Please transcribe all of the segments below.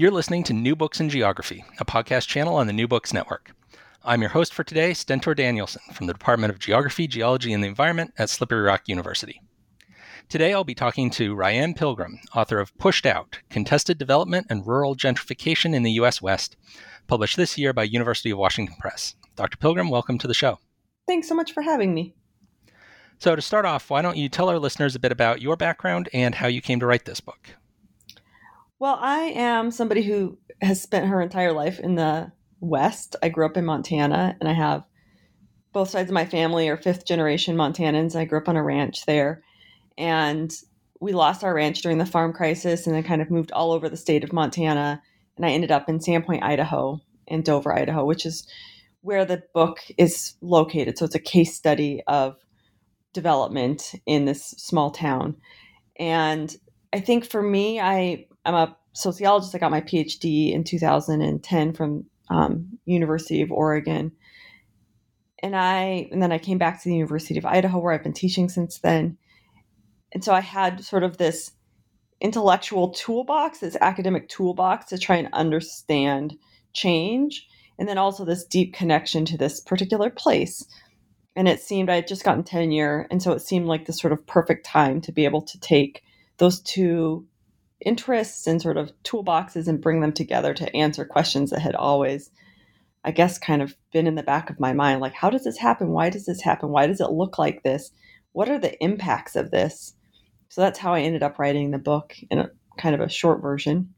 You're listening to New Books in Geography, a podcast channel on the New Books Network. I'm your host for today, Stentor Danielson from the Department of Geography, Geology, and the Environment at Slippery Rock University. Today I'll be talking to Ryan Pilgrim, author of Pushed Out Contested Development and Rural Gentrification in the U.S. West, published this year by University of Washington Press. Dr. Pilgrim, welcome to the show. Thanks so much for having me. So, to start off, why don't you tell our listeners a bit about your background and how you came to write this book? Well, I am somebody who has spent her entire life in the West. I grew up in Montana and I have both sides of my family are fifth generation Montanans. I grew up on a ranch there and we lost our ranch during the farm crisis and then kind of moved all over the state of Montana. And I ended up in Sandpoint, Idaho and Dover, Idaho, which is where the book is located. So it's a case study of development in this small town. And I think for me, I I'm a sociologist. I got my PhD in 2010 from um, University of Oregon, and I and then I came back to the University of Idaho where I've been teaching since then. And so I had sort of this intellectual toolbox, this academic toolbox to try and understand change, and then also this deep connection to this particular place. And it seemed I had just gotten tenure, and so it seemed like the sort of perfect time to be able to take those two interests and sort of toolboxes and bring them together to answer questions that had always i guess kind of been in the back of my mind. Like how does this happen? Why does this happen? Why does it look like this? What are the impacts of this? So that's how i ended up writing the book in a kind of a short version.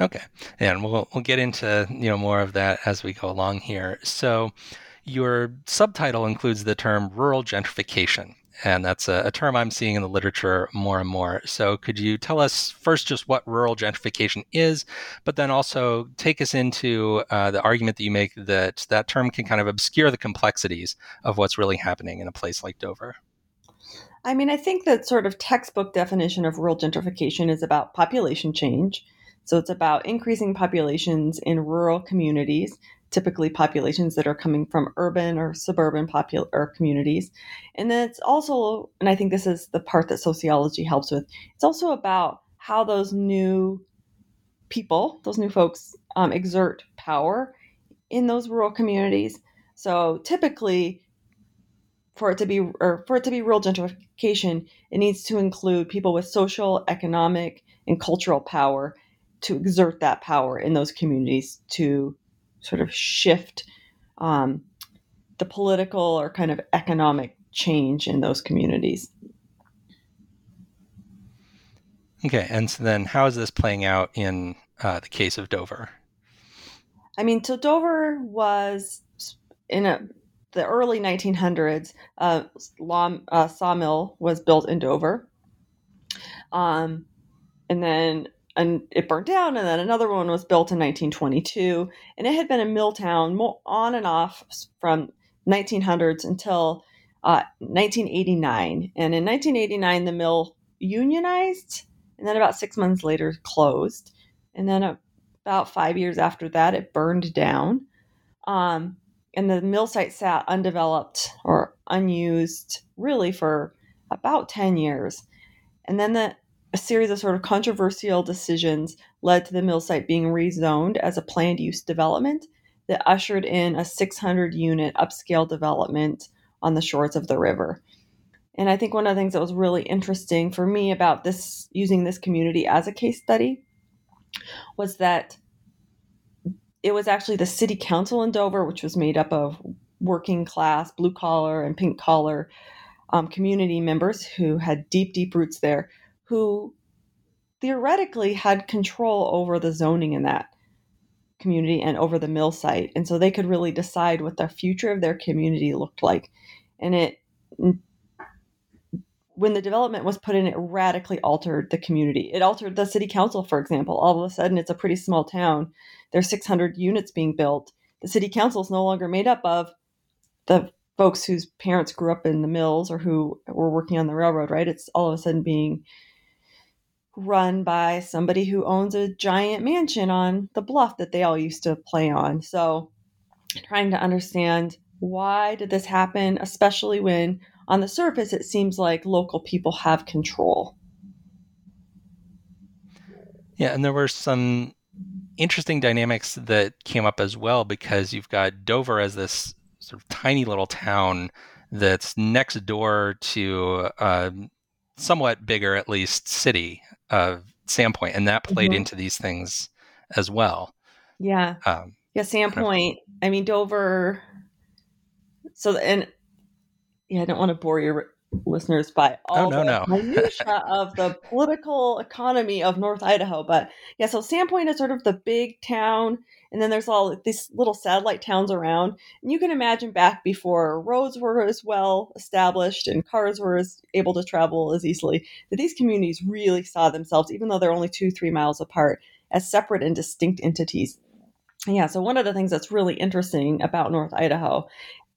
Okay. And we'll we'll get into you know more of that as we go along here. So your subtitle includes the term rural gentrification and that's a, a, term I'm seeing in the literature more and more. So, could you tell us first just what rural gentrification is, but then also take us into uh, the argument that you make that that term can kind of obscure the complexities of what's really happening in a place like Dover? I mean, I think that sort of textbook definition of rural gentrification is about population change. So, it's about increasing populations in rural communities typically populations that are coming from urban or suburban popul- or communities. And then it's also, and I think this is the part that sociology helps with, it's also about how those new people, those new folks, um, exert power in those rural communities. So typically, for it to be or for it to be real gentrification, it needs to include people with social, economic, and cultural power to exert that power in those communities to sort of shift um, the political or kind of economic change in those communities. Okay, and so then how is this playing out in uh, the case of Dover? I mean, so Dover was in a, the early 1900s. Uh, law, uh, sawmill was built in Dover, um, and then and it burned down and then another one was built in 1922 and it had been a mill town on and off from 1900s until uh, 1989 and in 1989 the mill unionized and then about six months later closed and then about five years after that it burned down. Um, and the mill site sat undeveloped or unused really for about 10 years and then the a series of sort of controversial decisions led to the mill site being rezoned as a planned use development that ushered in a 600 unit upscale development on the shores of the river. And I think one of the things that was really interesting for me about this using this community as a case study was that it was actually the city council in Dover, which was made up of working class, blue collar, and pink collar um, community members who had deep, deep roots there, who theoretically had control over the zoning in that community and over the mill site. And so they could really decide what the future of their community looked like. And it when the development was put in, it radically altered the community. It altered the city council, for example. All of a sudden, it's a pretty small town. There's 600 units being built. The city council is no longer made up of the folks whose parents grew up in the mills or who were working on the railroad, right? It's all of a sudden being run by somebody who owns a giant mansion on the bluff that they all used to play on. So, trying to understand why did this happen, especially when on the surface, it seems like local people have control. Yeah, and there were some interesting dynamics that came up as well because you've got Dover as this sort of tiny little town that's next door to a somewhat bigger, at least, city of Sandpoint, and that played mm-hmm. into these things as well. Yeah. Um, yeah, Sandpoint. Of, I mean, Dover. So, and yeah, I don't want to bore your listeners by oh, all oh, no, the no. minutia of the political economy of North Idaho. But yeah, so Sandpoint is sort of the big town, and then there's all these little satellite towns around. And you can imagine back before roads were as well established and cars were as able to travel as easily, that these communities really saw themselves, even though they're only two, three miles apart, as separate and distinct entities. Yeah, so one of the things that's really interesting about North Idaho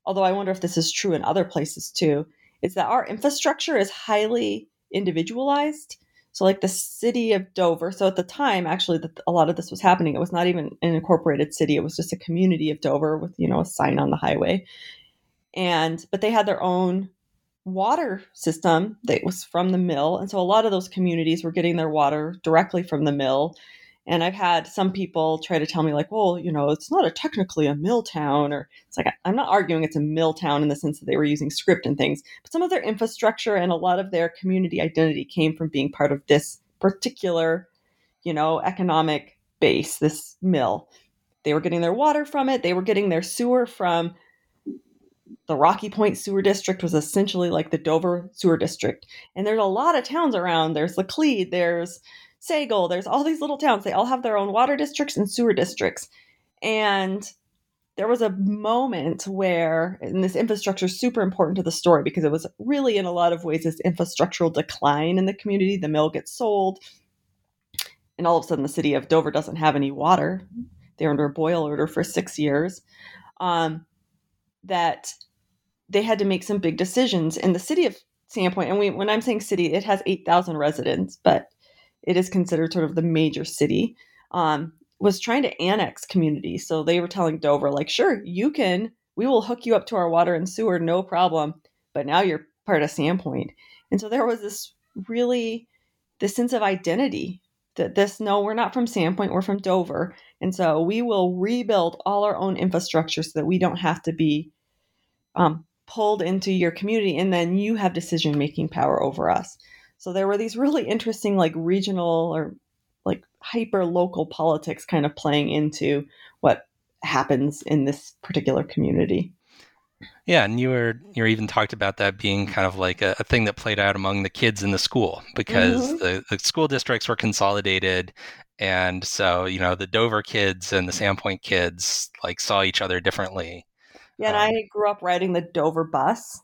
although I wonder if this is true in other places too, is that our infrastructure is highly individualized. So, like the city of Dover, so at the time, actually, the, a lot of this was happening. It was not even an incorporated city; it was just a community of Dover with, you know, a sign on the highway. And but they had their own water system that was from the mill, and so a lot of those communities were getting their water directly from the mill. And I've had some people try to tell me, like, well, you know, it's not a technically a mill town, or it's like I'm not arguing it's a mill town in the sense that they were using scrip and things, but some of their infrastructure and a lot of their community identity came from being part of this particular, you know, economic base, this mill. They were getting their water from it, they were getting their sewer from the Rocky Point Sewer District was essentially like the Dover Sewer District. And there's a lot of towns around. There's Laclede, there's Sagle, there's all these little towns. They all have their own water districts and sewer districts. And there was a moment where, and this infrastructure is super important to the story because it was really, in a lot of ways, this infrastructural decline in the community. The mill gets sold, and all of a sudden, the city of Dover doesn't have any water. They're under a boil order for six years. Um, that they had to make some big decisions. in the city of Sandpoint, and we, when I'm saying city, it has 8,000 residents, but it is considered sort of the major city, um, was trying to annex communities. So they were telling Dover, like, sure, you can, we will hook you up to our water and sewer, no problem. But now you're part of Sandpoint. And so there was this really, this sense of identity that this, no, we're not from Sandpoint, we're from Dover. And so we will rebuild all our own infrastructure so that we don't have to be um, pulled into your community and then you have decision making power over us. So there were these really interesting, like regional or like hyper local politics kind of playing into what happens in this particular community. Yeah, and you were you were even talked about that being kind of like a, a thing that played out among the kids in the school because mm-hmm. the, the school districts were consolidated and so you know the Dover kids and the Sandpoint kids like saw each other differently. Yeah, and um, I grew up riding the Dover bus,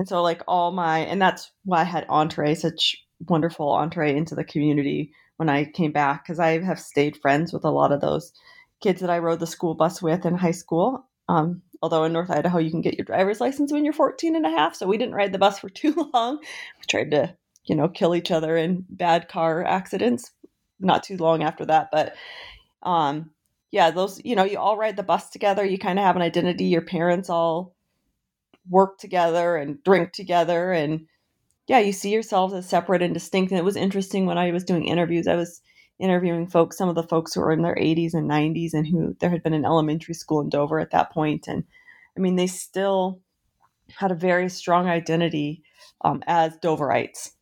and so like all my and that's why I had entree, such wonderful entree into the community when I came back because I have stayed friends with a lot of those kids that I rode the school bus with in high school. Um, although in North Idaho you can get your driver's license when you're 14 and a half, so we didn't ride the bus for too long. We tried to, you know, kill each other in bad car accidents not too long after that, but um yeah, those you know, you all ride the bus together, you kind of have an identity, your parents all work together and drink together and yeah you see yourselves as separate and distinct. And it was interesting when i was doing interviews i was interviewing folks some of the folks who were in their 80s and 90s and who there had been an elementary school in dover at that point. And i mean they still had a very strong identity um, as doverites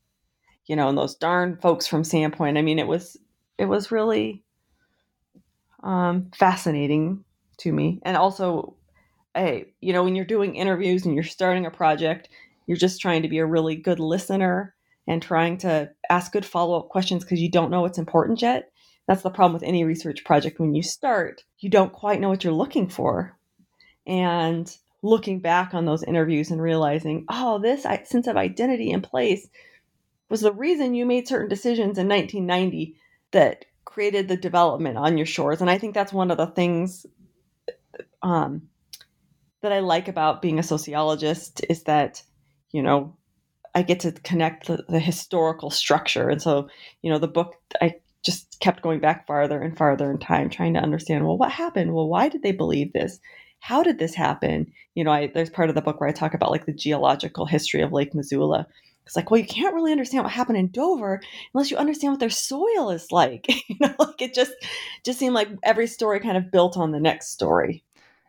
you know and those darn folks from sandpoint i mean it was it was really um, fascinating to me. And also hey, you know, when you're doing interviews and you're starting a project, you're just trying to be a really good listener and trying to ask good follow up questions because you don't know what's important yet. That's the problem with any research project. When you start, you don't quite know what you're looking for. And looking back on those interviews and realizing, oh, this sense of identity in place was the reason you made certain decisions in 1990 that created the development on your shores. And I think that's one of the things um, that I like about being a sociologist is that, you know, I get to connect the, the historical structure. And so, you know, the book, I just kept going back farther and farther in time, trying to understand, well, what happened? Well, why did they believe this? How did this happen? You know, I, there's part of the book where I talk about like the geological history of Lake Missoula. It's like, well, you can't really understand what happened in Dover unless you understand what their soil is like. you know, like it just just seemed like every story kind of built on the next story.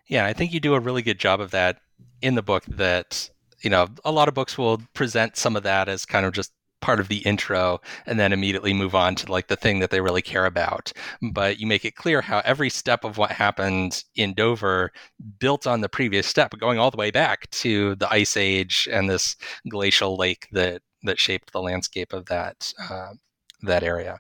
Yeah, I think you do a really good job of that in the book that you know, a lot of books will present some of that as kind of just part of the intro and then immediately move on to like the thing that they really care about. But you make it clear how every step of what happened in Dover built on the previous step, going all the way back to the Ice Age and this glacial lake that that shaped the landscape of that uh, that area.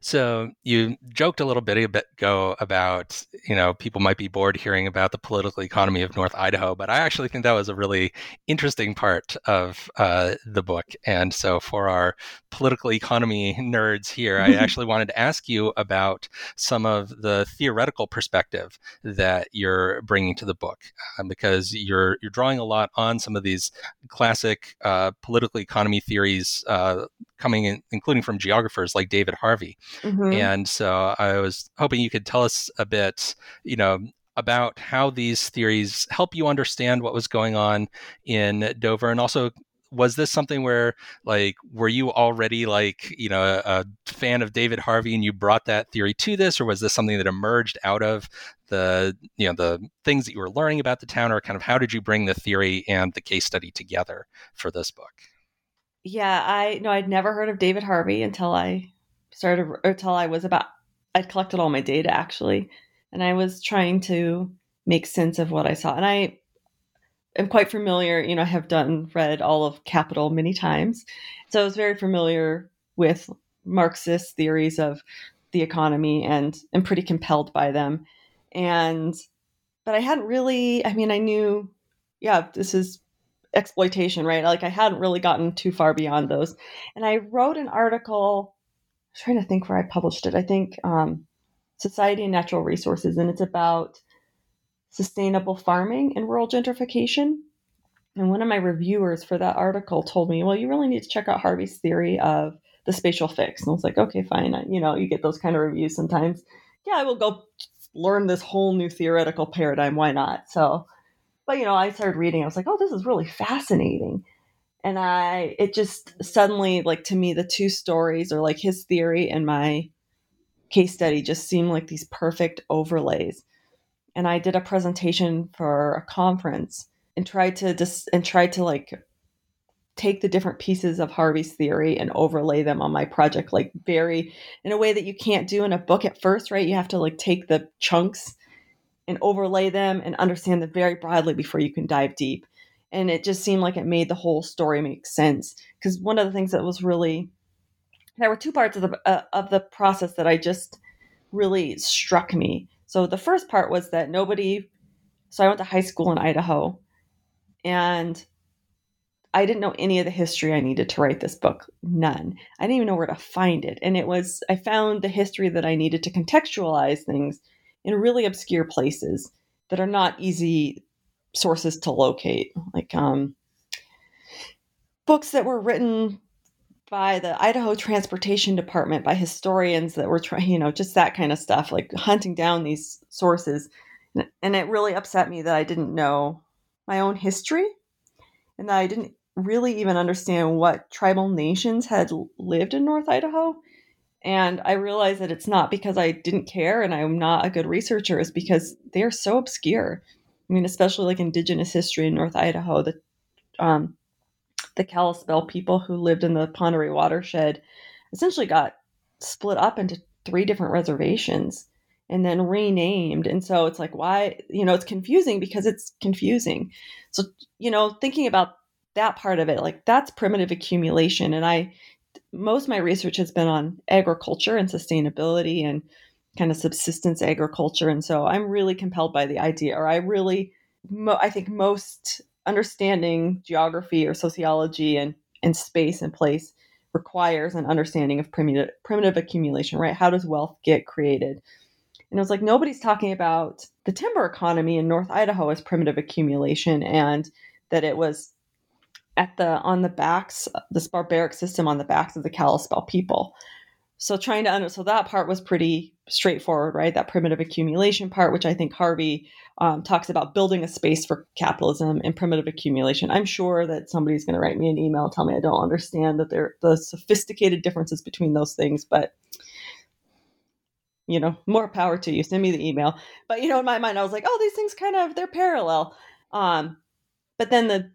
So you joked a little bit ago about, you know, people might be bored hearing about the political economy of North Idaho, but I actually think that was a really interesting part of uh, the book. And so for our political economy nerds here, I actually wanted to ask you about some of the theoretical perspective that you're bringing to the book, uh, because you're you're drawing a lot on some of these classic uh, political economy theories uh, coming in, including from geographers like David Harvey. Mm-hmm. And so I was hoping you could tell us a bit, you know, about how these theories help you understand what was going on in Dover. And also was this something where like were you already like you know a, a, fan of david harvey and you brought that theory to this? Or was this something that emerged out of the you know the things that you were learning about the town? Or kind of how did you bring the theory and the case study together for this book? Yeah, I no, I'd never heard of David Harvey until I started, until I was about, I'd collected all my data actually, and I was trying to make sense of what I saw. And I am quite familiar, you know, I have done, read all of Capital many times. So I was very familiar with Marxist theories of the economy and am pretty compelled by them. And, but I hadn't really, I mean, I knew, yeah, this is exploitation, right? Like I hadn't really gotten too far beyond those. And I wrote an article, I'm trying to think where I published it. I think um, Society and Natural Resources, and it's about sustainable farming and rural gentrification. And one of my reviewers for that article told me, well, you really need to check out Harvey's theory of the spatial fix. And I was like, okay, fine. You know, you get those kind of reviews sometimes. Yeah, I will go learn this whole new theoretical paradigm. Why not? So but you know, I started reading. I was like, oh, this is really fascinating. And I, it just suddenly, like to me, the two stories, or like his theory and my case study, just seemed like these perfect overlays. And I did a presentation for a conference and tried to just and tried to like take the different pieces of Harvey's theory and overlay them on my project, like very in a way that you can't do in a book at first, right? You have to like take the chunks and overlay them and understand them very broadly before you can dive deep. And it just seemed like it made the whole story make sense. Because one of the things that was really there were two parts of the uh, of the process that I just really struck me. So the first part was that nobody. So I went to high school in Idaho, and I didn't know any of the history I needed to write this book. None. I didn't even know where to find it. And it was I found the history that I needed to contextualize things in really obscure places that are not easy sources to locate, like um, books that were written by the Idaho Transportation Department by historians that were trying, you know, just that kind of stuff, like hunting down these sources. And it really upset me that I didn't know my own history and that I didn't really even understand what tribal nations had lived in North Idaho and I realized that it's not because I didn't care and I'm not a good researcher, it's because they're so obscure. I mean, especially like indigenous history in North Idaho, the um, the Kalispel people who lived in the Oreille watershed essentially got split up into three different reservations and then renamed. And so it's like, why, you know, it's confusing because it's confusing. So, you know, thinking about that part of it, like that's primitive accumulation. And I most my research has been on agriculture and sustainability and kind of subsistence agriculture. And so I'm really compelled by the idea, or I really, mo- I think most understanding geography or sociology and, and space and place requires an understanding of primitive, primitive accumulation, right? How does wealth get created? And it was like nobody's talking about the timber economy in North Idaho as primitive accumulation and that it was at the on the backs this barbaric system on the backs of the Kalispel people. So trying to under so that part was pretty straightforward, right? That primitive accumulation part, which I think Harvey um, talks about building a space for capitalism and primitive accumulation. I'm sure that somebody's going to write me an email, tell me I don't understand that there the sophisticated differences between those things, but you know, more power to you. Send me the email. But you know, in my mind, I was like, oh, these things kind of they're parallel. Um, but then the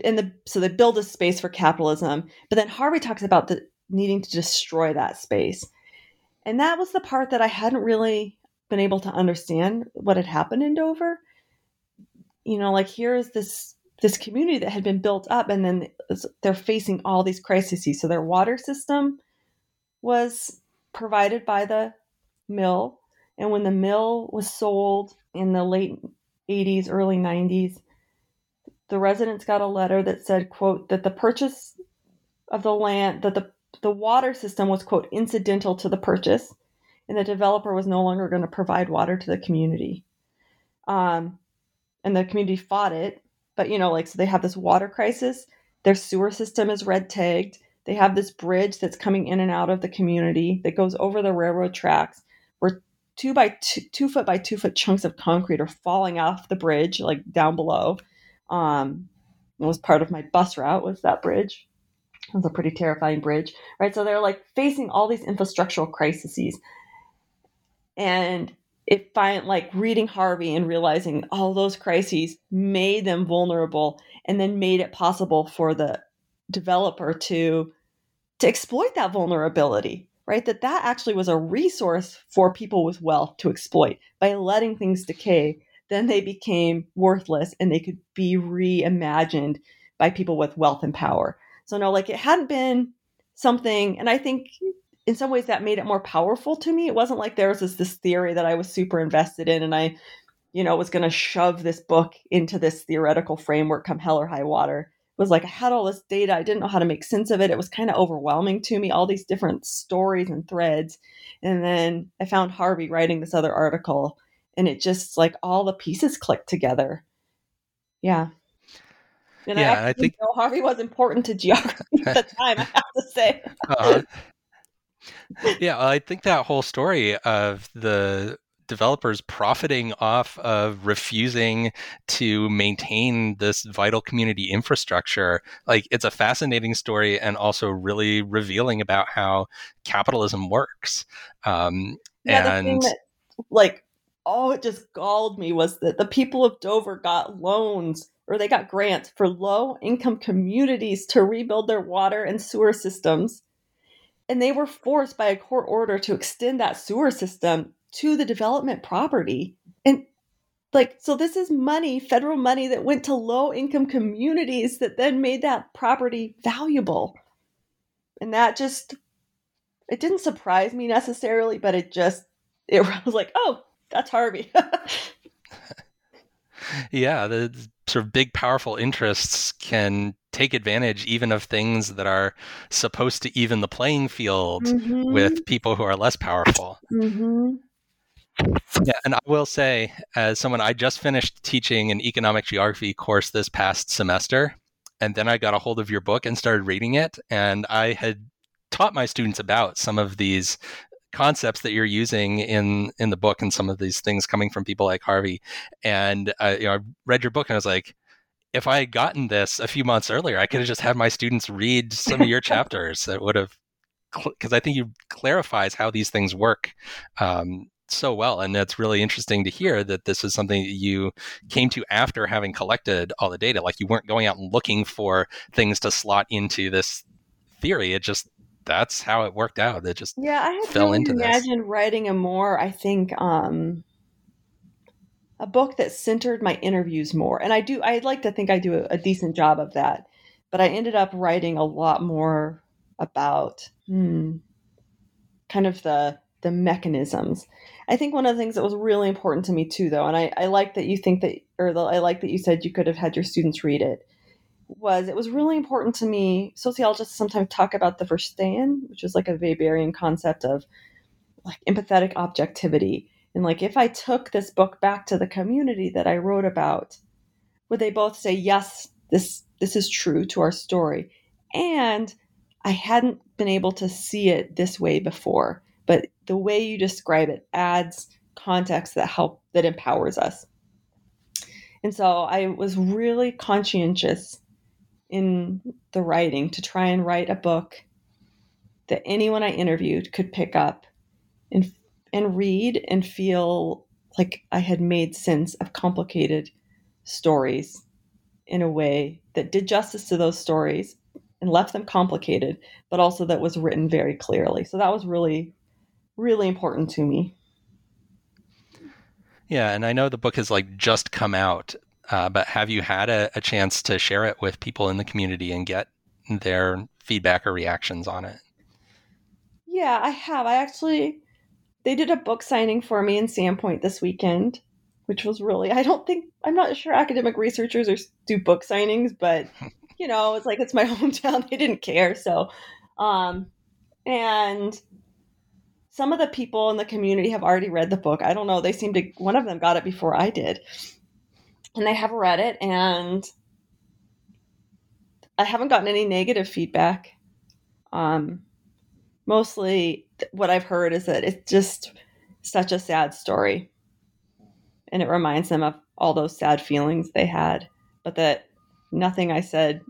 in the so they build a space for capitalism, but then Harvey talks about the needing to destroy that space. And that was the part that I hadn't really been able to understand what had happened in Dover. You know, like here is this this community that had been built up and then they're facing all these crises. So their water system was provided by the mill. And when the mill was sold in the late 80s, early 90s, the residents got a letter that said, quote, that the purchase of the land, that the, the water system was, quote, incidental to the purchase, and the developer was no longer going to provide water to the community. Um, and the community fought it. But, you know, like, so they have this water crisis. Their sewer system is red tagged. They have this bridge that's coming in and out of the community that goes over the railroad tracks where two by two, two foot by two foot chunks of concrete are falling off the bridge, like down below. Um, it was part of my bus route was that bridge. It was a pretty terrifying bridge, right? So they're like facing all these infrastructural crises, and it find like reading Harvey and realizing all those crises made them vulnerable, and then made it possible for the developer to to exploit that vulnerability right? That that actually was a resource for people with wealth to exploit by letting things decay. Then they became worthless and they could be reimagined by people with wealth and power. So no, like it hadn't been something, and I think in some ways that made it more powerful to me. It wasn't like there was this, this theory that I was super invested in and I, you know, was going to shove this book into this theoretical framework come hell or high water It was like I had all this data, I didn't know how to make sense of it. It was kind of overwhelming to me, all these different stories and threads. And then I found Harvey writing this other article, and it just like all the pieces clicked together. Yeah. And yeah, I, I think Harvey was important to geography at the time. I have to say. uh, yeah, I think that whole story of the developers profiting off of refusing to maintain this vital community infrastructure. Like it's a fascinating story and also really revealing about how capitalism works. Um, yeah, and that, like, oh, it just galled me was that the people of Dover got loans or they got grants for low income communities to rebuild their water and sewer systems. And they were forced by a court order to extend that sewer system to the development property. And like, so this is money, federal money that went to low income communities that then made that property valuable. And that just, it didn't surprise me necessarily, but it just, it was like, oh, that's Harvey. yeah, the sort of big, powerful interests can take advantage even of things that are supposed to even the playing field mm-hmm. with people who are less powerful. Mm-hmm. Yeah, and I will say, as someone, I just finished teaching an economic geography course this past semester, and then I got a hold of your book and started reading it, and I had taught my students about some of these concepts that you're using in in the book and some of these things coming from people like Harvey. And I, you know, I read your book and I was like, if I had gotten this a few months earlier, I could have just had my students read some of your chapters. That would have because I think you clarifies how these things work um, so well and it's really interesting to hear that this is something that you came to after having collected all the data like you weren't going out and looking for things to slot into this theory it just that's how it worked out it just yeah i had fell into imagine writing a more i think um a book that centered my interviews more and i do i'd like to think i do a, a decent job of that but i ended up writing a lot more about hmm, kind of the the mechanisms. I think one of the things that was really important to me too, though, and I, I like that you think that, or the, I like that you said you could have had your students read it, was it was really important to me. Sociologists sometimes talk about the Verstehen, which is like a Weberian concept of like empathetic objectivity. And like if I took this book back to the community that I wrote about, would they both say, yes, this this is true to our story? And I hadn't been able to see it this way before, but the way you describe it adds context that help that empowers us. And so I was really conscientious in the writing to try and write a book that anyone I interviewed could pick up and and read and feel like I had made sense of complicated stories in a way that did justice to those stories and left them complicated, but also that was written very clearly. So that was really, really important to me. Yeah, and I know the book has like just come out, uh, but have you had a, a chance to share it with people in the community and get their feedback or reactions on it? Yeah, I have. I actually, they did a book signing for me in Sandpoint this weekend, which was really, I don't think, I'm not sure academic researchers or do book signings, but you know, it's like it's my hometown. They didn't care. So, um, and some of the people in the community have already read the book. I don't know. They seem to, one of them got it before I did. And they have read it, and I haven't gotten any negative feedback. Um, mostly what I've heard is that it's just such a sad story. And it reminds them of all those sad feelings they had, but that nothing I said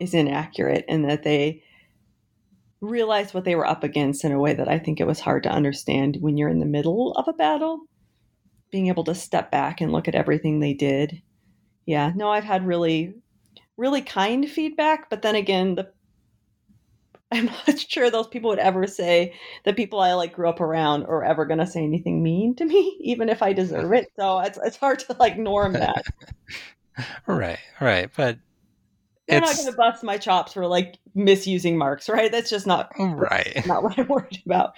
is inaccurate and that they realized what they were up against in a way that I think it was hard to understand when you're in the middle of a battle. Being able to step back and look at everything they did. Yeah, no, I've had really, really kind feedback, but then again, the I'm not sure those people would ever say the people I like grew up around are ever going to say anything mean to me, even if I deserve it. So it's it's hard to like norm that. right, right, but they're not going to bust my chops for like misusing Marx, right? That's just not right. Not what I'm worried about.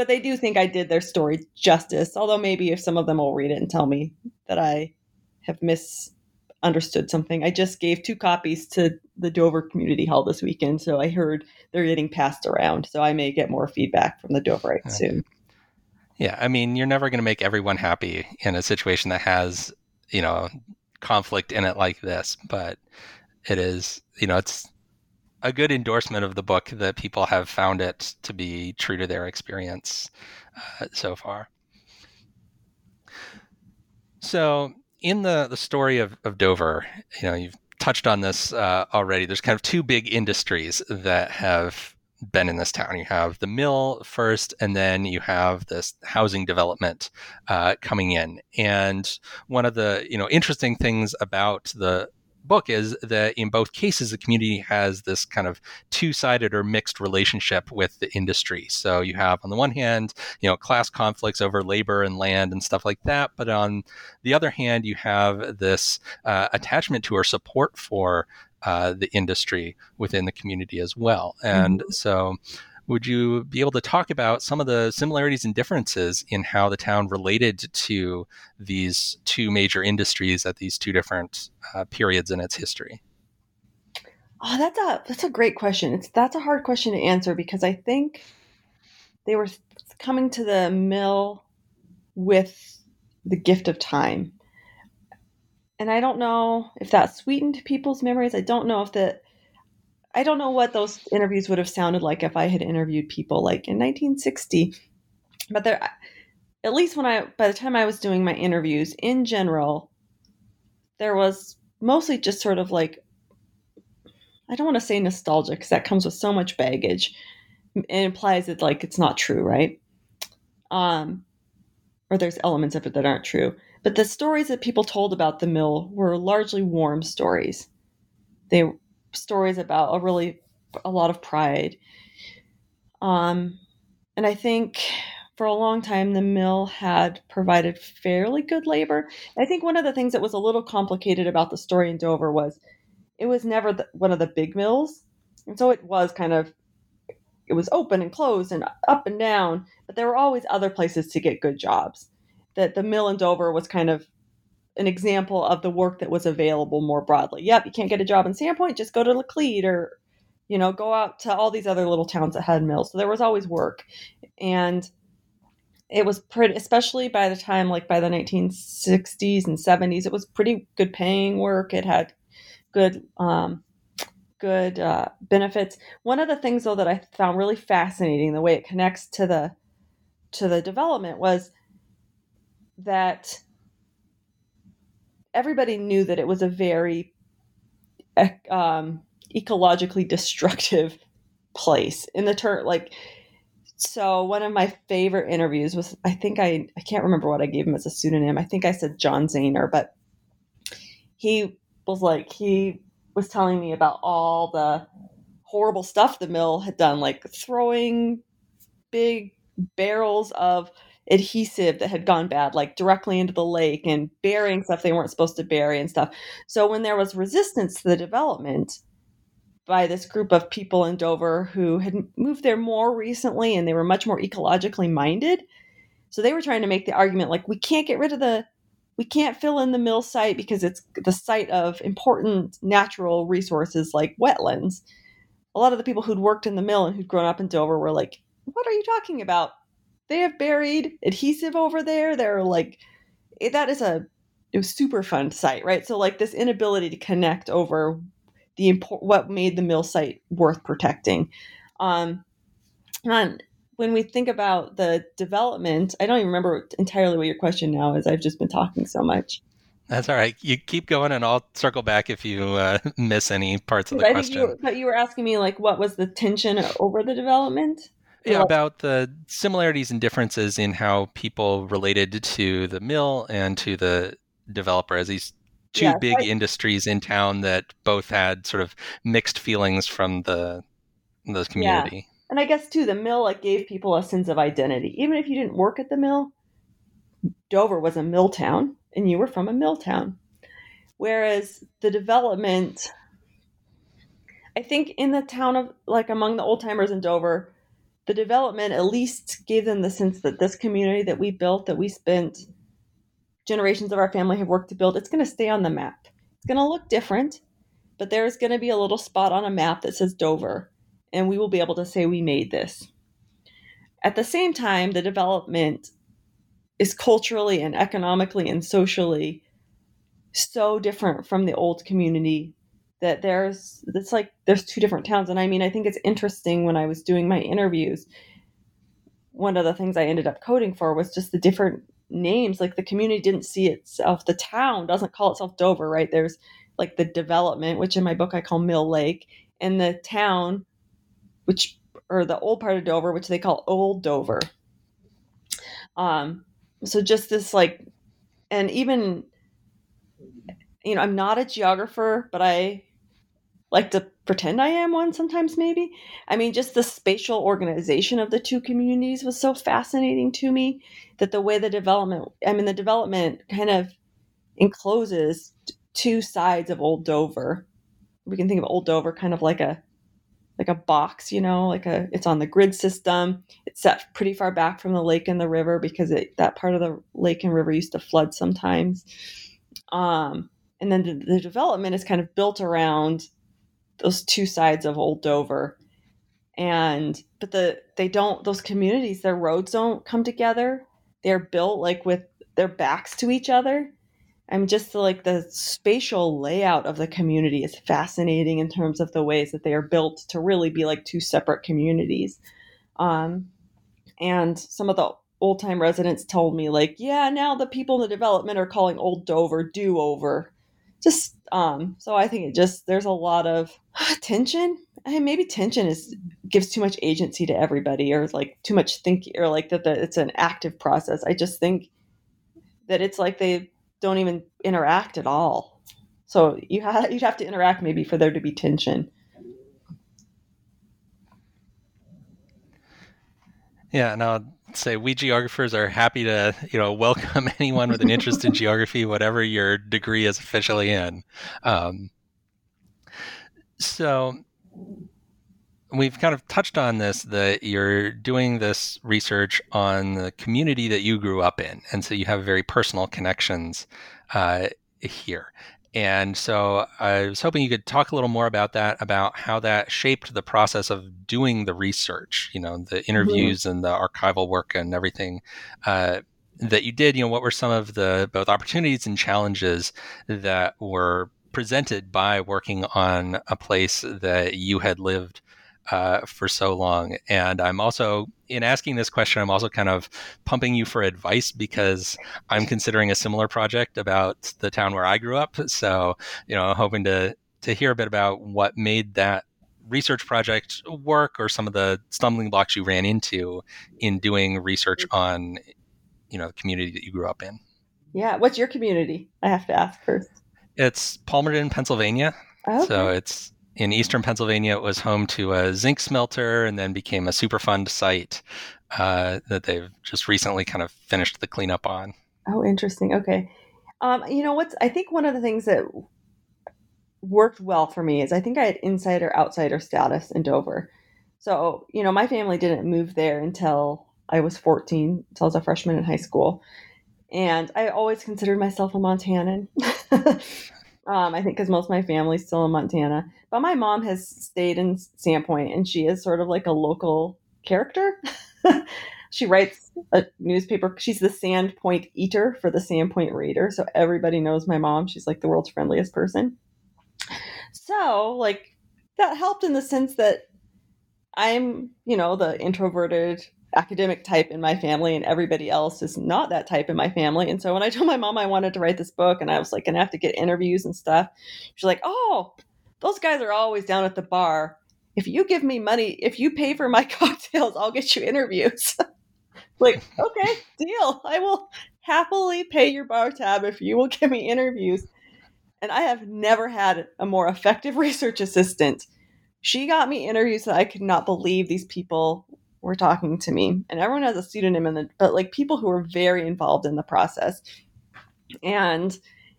But they do think I did their story justice. Although maybe if some of them will read it and tell me that I have misunderstood something. I just gave two copies to the Dover Community Hall this weekend, so I heard they're getting passed around. So I may get more feedback from the Doverites soon. Yeah, I mean, you're never going to make everyone happy in a situation that has, you know, conflict in it like this, but it is, you know, it's a good endorsement of the book that people have found it to be true to their experience uh, so far. So, in the the story of, of Dover, you know, you've touched on this uh, already. There's kind of two big industries that have been in this town. You have the mill first, and then you have this housing development uh, coming in. And one of the you know interesting things about the book is that in both cases, the community has this kind of two sided or mixed relationship with the industry. So you have, on the one hand, you know, class conflicts over labor and land and stuff like that. But on the other hand, you have this uh, attachment to or support for uh, the industry within the community as well. And mm-hmm. so would you be able to talk about some of the similarities and differences in how the town related to these two major industries at these two different uh, periods in its history? Oh, that's a that's a great question. It's that's a hard question to answer because I think they were coming to the mill with the gift of time. And I don't know if that sweetened people's memories. I don't know if that I don't know what those interviews would have sounded like if I had interviewed people like in 1960. But there, at least when I, by the time I was doing my interviews in general, there was mostly just sort of like, I don't want to say nostalgia because that comes with so much baggage. It implies that like it's not true, right? Um, or there's elements of it that aren't true. But the stories that people told about the mill were largely warm stories. They stories about a really a lot of pride. Um, and I think for a long time the mill had provided fairly good labor. I think one of the things that was a little complicated about the story in Dover was it was never the, one of the big mills, and so it was kind of it was open and closed and up and down, but there were always other places to get good jobs. That the mill in Dover was kind of an example of the work that was available more broadly. Yep, you can't get a job in Sandpoint, just go to Laclede or, you know, go out to all these other little towns that had mills. So there was always work. And it was pretty, especially by the time, like by the 1960s and 70s, it was pretty good paying work. It had good, um, good uh, benefits. One of the things though that I found really fascinating, the way it connects to the to the development, was that everybody knew that it was a very um, ecologically destructive place in the turn like so one of my favorite interviews was i think i i can't remember what i gave him as a pseudonym. I think i said john zahner but he was like he was telling me about all the horrible stuff the mill had done like throwing big barrels of adhesive that had gone bad, like directly into the lake and burying stuff they weren't supposed to bury and stuff. So when there was resistance to the development by this group of people in Dover who had moved there more recently and they were much more ecologically minded. So they were trying to make the argument like we can't get rid of the we can't fill in the mill site because it's the site of important natural resources like wetlands. A lot of the people who'd worked in the mill and who'd grown up in Dover were like, "What are you talking about? They have buried adhesive over there. They're like, eh, that is a, a super fun site, right? So like this inability to connect over the import, what made the mill site worth protecting. Um, and when we think about the development, I don't even remember entirely what your question now is. I've just been talking so much. That's all right. You keep going, and I'll circle back if you uh, miss any parts of the I question. You but you were asking me like, what was the tension over the development? Yeah, about the similarities and differences in how people related to the mill and to the developer as these two yeah, big industries in town that both had sort of mixed feelings from the the community. Yeah. And I guess too, the mill like gave people a sense of identity. Even if you didn't work at the mill, Dover was a mill town and you were from a mill town. Whereas the development I think in the town of like among the old timers in Dover, the development at least gave them the sense that this community that we built, that we spent generations of our family have worked to build, it's going to stay on the map. It's going to look different, but there's going to be a little spot on a map that says Dover, and we will be able to say we made this. At the same time, the development is culturally and economically and socially so different from the old community that there's it's like there's two different towns. And i mean i think it's interesting when i was doing my interviews one of the things i ended up coding for was just the different names. Like the community didn't see itself the town doesn't call itself dover right? There's like the development which in my book i call mill lake and the town which or the old part of dover which they call old dover. Um so just this like and even you know i'm not a geographer but i like to pretend I am one sometimes, maybe. I mean, just the spatial organization of the two communities was so fascinating to me that the way the development, I mean, the development kind of encloses two sides of Old Dover. We can think of Old Dover kind of like a like a box, you know, like a it's on the grid system. It's set pretty far back from the lake and the river because it, that part of the lake and river used to flood sometimes. Um, and then the, the development is kind of built around those two sides of Old Dover. And but the they don't those communities their roads don't come together. They're built like with their backs to each other. I'm just like the spatial layout of the community is fascinating in terms of the ways that they are built to really be like two separate communities. Um, and some of the old time residents told me, like, yeah, now the people in the development are calling Old Dover do over just um so i think it just there's a lot of tension. I mean, maybe tension is gives too much agency to everybody or like too much thinking or like that, it's an active process. I just think that it's like they don't even interact at all. So you you'd have to interact maybe for there to be tension. Yeah no say we geographers are happy to you know welcome anyone with an interest in geography whatever your degree is officially in um, so we've kind of touched on this that you're doing this research on the community that you grew up in. And so you have very personal connections uh, here. And so I was hoping you could talk a little more about that, about how that shaped the process of doing the research, you know, the mm-hmm. interviews mm-hmm. and the archival work and everything uh, that you did. You know, what were some of the both opportunities and challenges that were presented by working on a place that you had lived uh, for so long. And I'm also, in asking this question, I'm also kind of pumping you for advice because I'm considering a similar project about the town where I grew up. So, you know, hoping to to hear a bit about what made that research project work or some of the stumbling blocks you ran into in doing research on you know the community that you grew up in yeah what's your community i have to ask first it's palmerton pennsylvania okay. so it's in eastern Pennsylvania, it was home to a zinc smelter and then became a Superfund site uh, that they've just recently kind of finished the cleanup on. Oh, interesting. Okay. Um, you know what's? I think one of the things that worked well for me is I think I had insider outsider status in Dover. So you know, my family didn't move there until I was 14, until I was a freshman in high school, and I always considered myself a Montanan. Um, I think because most of my family's still in Montana, but my mom has stayed in Sandpoint, and she is sort of like a local character. she writes a newspaper. She's the Sandpoint Eater for the Sandpoint Reader, so everybody knows my mom. She's like the world's friendliest person. So, like, that helped in the sense that I'm, you know, the introverted academic type in my family and everybody else is not that type in my family. And so when I told my mom I wanted to write this book and I was like gonna have to get interviews and stuff, she's like, Oh, those guys are always down at the bar. If you give me money, if you pay for my cocktails, I'll get you interviews. like, okay, deal. I will happily pay your bar tab if you will give me interviews. And I have never had a more effective research assistant. She got me interviews that I could not believe these people were talking to me. And everyone has a pseudonym in the but like people who are very involved in the process. And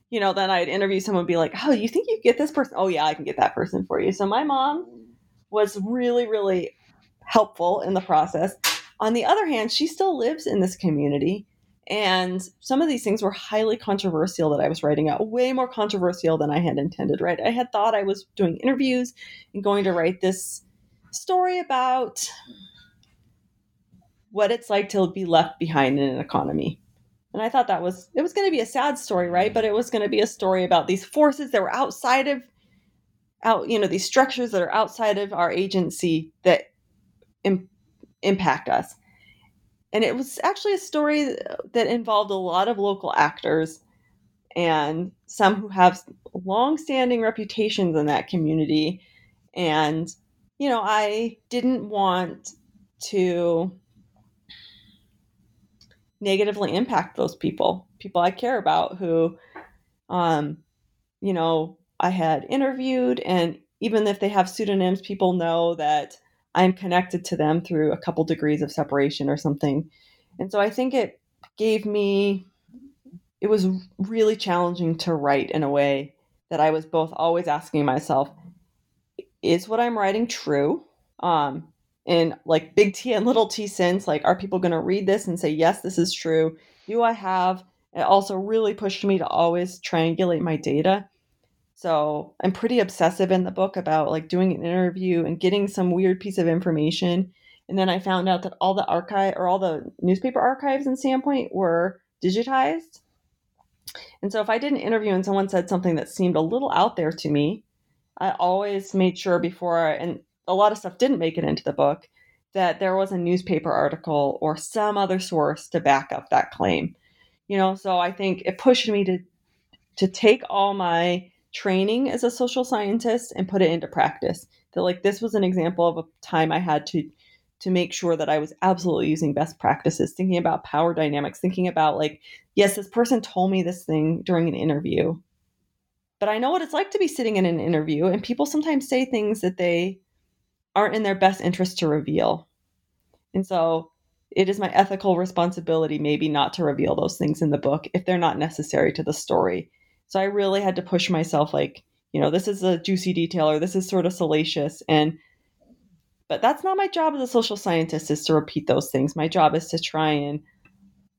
you know then i'd interview someone be like oh you think you get this person? Oh yeah i can get that person for you. So my mom was really really helpful in the process. On the other hand she still lives in this community. And some of these things were highly controversial that I was writing out, way more controversial than I had intended, right? I had thought I was doing interviews and going to write this story about what it's like to be left behind in an economy. And I thought that was it was going to be a sad story, right? Mm. But it was going to be a story about these forces that were outside of out, you know, these structures that are outside of our agency that Im- impact us. And it was actually a story that involved a lot of local actors and some who have long-standing reputations in that community and you know, I didn't want to negatively impact those people, people I care about who, um, you know, I had interviewed. And even if they have pseudonyms, people know that I'm connected to them through a couple degrees of separation or something. And so I think it gave me, it was really challenging to write in a way that I was both always asking myself, is what I'm writing true? Um, in like big T and little t sense. Like, are people going to read this and say, yes, this is true? Do I have? It also really pushed me to always triangulate my data. So I'm pretty obsessive in the book about like doing an interview and getting some weird piece of information. And then I found out that all the archive or all the newspaper archives in Sandpoint were digitized. And so if I did an interview and someone said something that seemed a little out there to me, I always made sure before, and a lot of stuff didn't make it into the book, that there was a newspaper article or some other source to back up that claim. You know, so I think it pushed me to to take all my training as a social scientist and put it into practice. That like this was an example of a time I had to to make sure that I was absolutely using best practices, thinking about power dynamics, thinking about like, yes, this person told me this thing during an interview. But I know what it's like to be sitting in an interview and people sometimes say things that they aren't in their best interest to reveal. And so it is my ethical responsibility, maybe not to reveal those things in the book if they're not necessary to the story. So I really had to push myself, like, you know, this is a juicy detail or this is sort of salacious. And, But that's not my job as a social scientist is to repeat those things. My job is to try and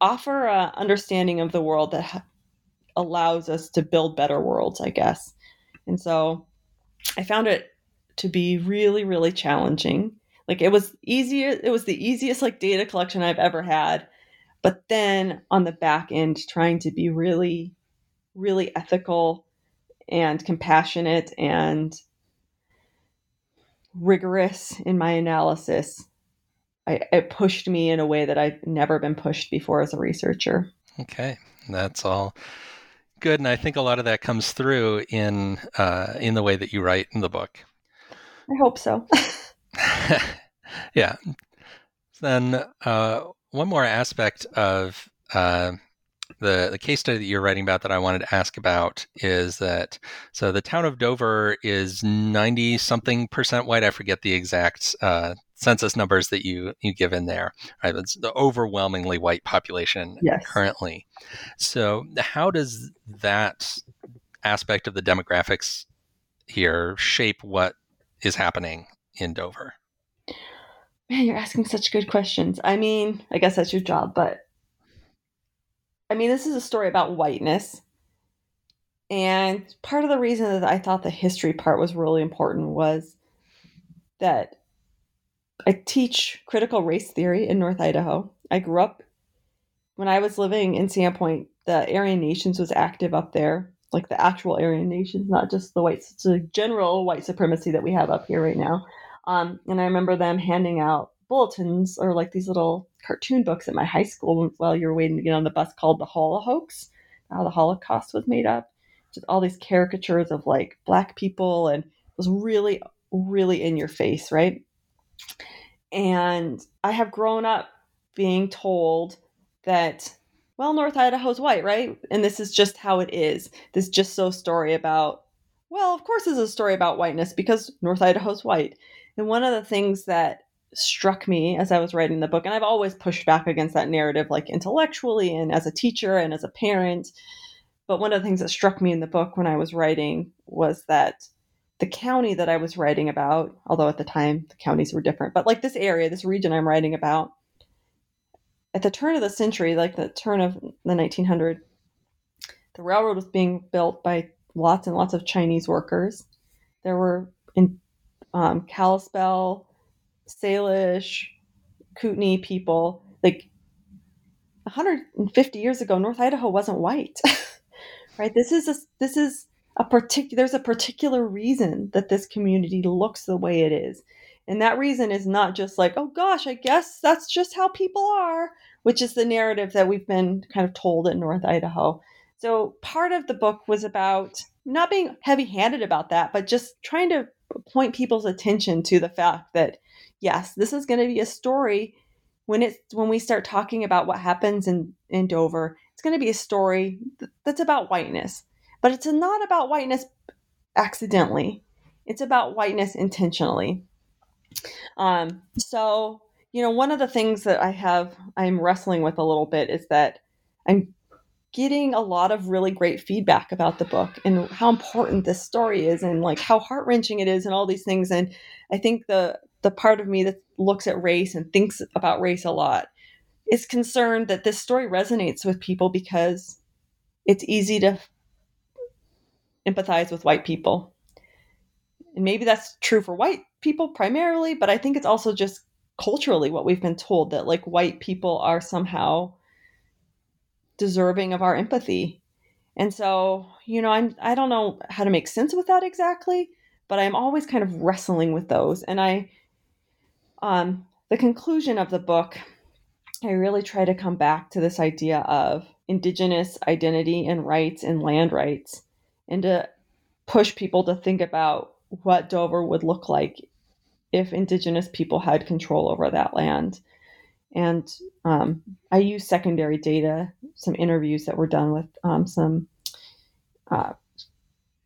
offer a understanding of the world that ha- allows us to build better worlds, I guess. And so I found it to be really, really challenging. Like it was easier, it was the easiest like data collection I've ever had. But then on the back end, trying to be really, really ethical and compassionate and rigorous in my analysis. I, it pushed me in a way that I've never been pushed before as a researcher. Okay, that's all good, and I think a lot of that comes through in uh, in the way that you write in the book. I hope so. yeah. Then uh, one more aspect of uh, the the case study that you're writing about that I wanted to ask about is that so the town of Dover is 90 something percent white. I forget the exact uh, census numbers that you you give in there. Right, it's the overwhelmingly white population yes. currently. So how does that aspect of the demographics here shape what is happening in Dover? Man, you're asking such good questions. I mean, I guess that's your job, but I mean, this is a story about whiteness. And part of the reason that I thought the history part was really important was that I teach critical race theory in North Idaho. I grew up when I was living in Sandpoint, the Aryan Nations was active up there, like the actual Aryan Nations, not just the white, the general white supremacy that we have up here right now. Um, and I remember them handing out bulletins or like these little cartoon books at my high school while you were waiting to get on the bus called the Holocaust, how the Holocaust was made up. Just all these caricatures of like black people and it was really, really in your face, right? And I have grown up being told that, well, North Idaho's white, right? And this is just how it is. This just so story about, well, of course, it's a story about whiteness because North Idaho's white. And one of the things that struck me as I was writing the book, and I've always pushed back against that narrative, like intellectually and as a teacher and as a parent. But one of the things that struck me in the book when I was writing was that the county that I was writing about, although at the time the counties were different, but like this area, this region I'm writing about, at the turn of the century, like the turn of the 1900, the railroad was being built by lots and lots of Chinese workers. There were in um, Kalispel, Salish, Kootenai people. Like 150 years ago, North Idaho wasn't white, right? This is a, this is a particular. There's a particular reason that this community looks the way it is, and that reason is not just like, oh gosh, I guess that's just how people are, which is the narrative that we've been kind of told in North Idaho. So part of the book was about not being heavy-handed about that, but just trying to point people's attention to the fact that yes, this is going to be a story when it's when we start talking about what happens in in Dover. It's going to be a story that's about whiteness, but it's not about whiteness accidentally. It's about whiteness intentionally. Um, so you know, one of the things that I have I'm wrestling with a little bit is that I'm getting a lot of really great feedback about the book and how important this story is and like how heart-wrenching it is and all these things and i think the the part of me that looks at race and thinks about race a lot is concerned that this story resonates with people because it's easy to empathize with white people. And maybe that's true for white people primarily, but I think it's also just culturally what we've been told that like white people are somehow deserving of our empathy. And so, you know, I'm I don't know how to make sense with that exactly, but I'm always kind of wrestling with those. And I um, the conclusion of the book, I really try to come back to this idea of Indigenous identity and rights and land rights, and to push people to think about what Dover would look like if Indigenous people had control over that land. And um, I use secondary data, some interviews that were done with um, some uh,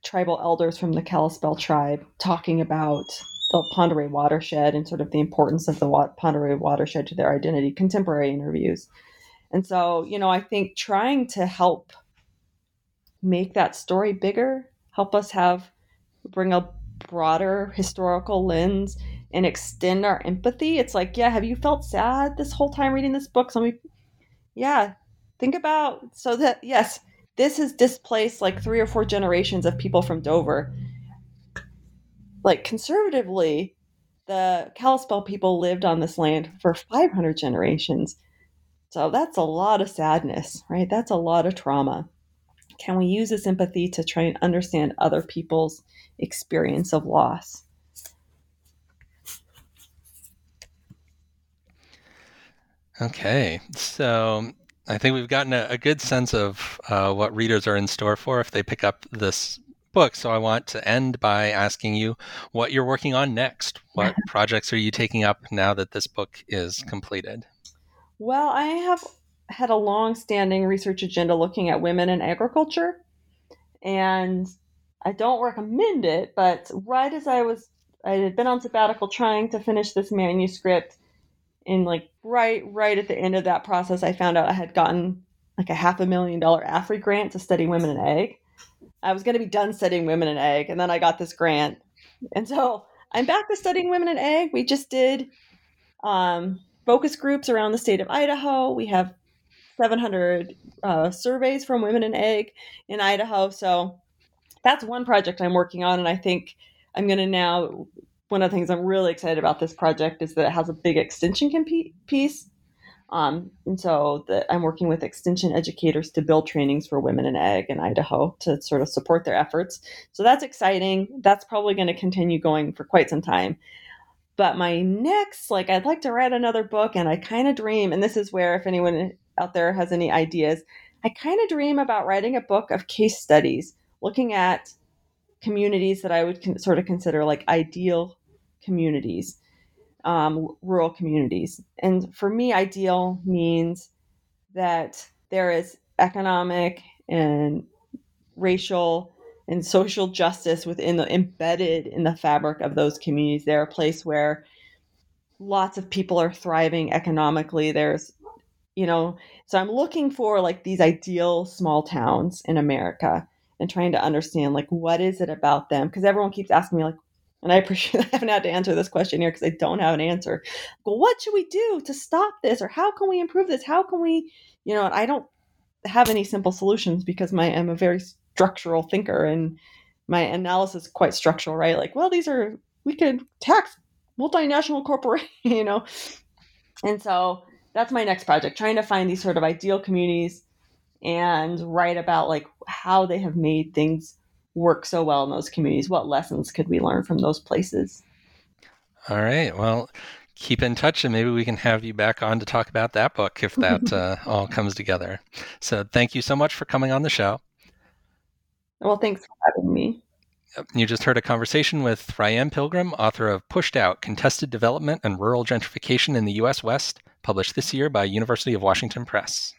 tribal elders from the Kalispel tribe talking about the Oreille watershed and sort of the importance of the Pend Oreille watershed to their identity, contemporary interviews. And so, you know, I think trying to help make that story bigger, help us have bring a broader historical lens and extend our empathy. It's like, yeah, have you felt sad this whole time reading this book? Some yeah, think about so that yes, this has displaced like three or four generations of people from Dover. Like conservatively, the Kalispel people lived on this land for 500 generations. So that's a lot of sadness, right? That's a lot of trauma. Can we use this empathy to try and understand other people's experience of loss? Okay, so I think we've gotten a, a good sense of uh, what readers are in store for if they pick up this book. So I want to end by asking you what you're working on next. What projects are you taking up now that this book is completed? Well, I have had a long standing research agenda looking at women in agriculture. And I don't recommend it, but right as I was, I had been on sabbatical trying to finish this manuscript. And like right, right at the end of that process, I found out I had gotten like a half a million dollar afri grant to study women in ag I was going to be done studying women in ag and then I got this grant, and so I'm back to studying women in ag We just did um, focus groups around the state of Idaho. We have 700 uh, surveys from women in ag in Idaho. So that's one project I'm working on, and I think I'm going to now. One of the things I'm really excited about this project is that it has a big extension compete piece. Um, and so the, I'm working with extension educators to build trainings for women in ag in Idaho to sort of support their efforts. So that's exciting. That's probably going to continue going for quite some time. But my next, like, I'd like to write another book, and I kind of dream, and this is where, if anyone out there has any ideas, I kind of dream about writing a book of case studies looking at communities that I would con- sort of consider like ideal communities, um, rural communities. And for me, ideal means that there is economic and racial and social justice within the embedded in the fabric of those communities. They're a place where lots of people are thriving economically. There's you know so i'm looking for like these ideal small towns in america and trying to understand like what is it about them? Because everyone keeps asking me like and i appreciate i haven't had to answer this question here because i don't have an answer. Well what should we do to stop this? Or how can we improve this? How can we you know i don't have any simple solutions because my i'm a very structural thinker and my analysis is quite structural right? Like well these are we could tax multinational corporation you know? And so that's my next project trying to find these sort of ideal communities and write about like how they have made things work so well in those communities. What lessons could we learn from those places? All right. Well keep in touch and maybe we can have you back on to talk about that book if that uh, all comes together. So thank you so much for coming on the show. Well thanks for having me. You just heard a conversation with Ryanne Pilgeram, author of Pushed Out Contested Development and Rural Gentrification in the U.S. West, published this year by University of Washington Press.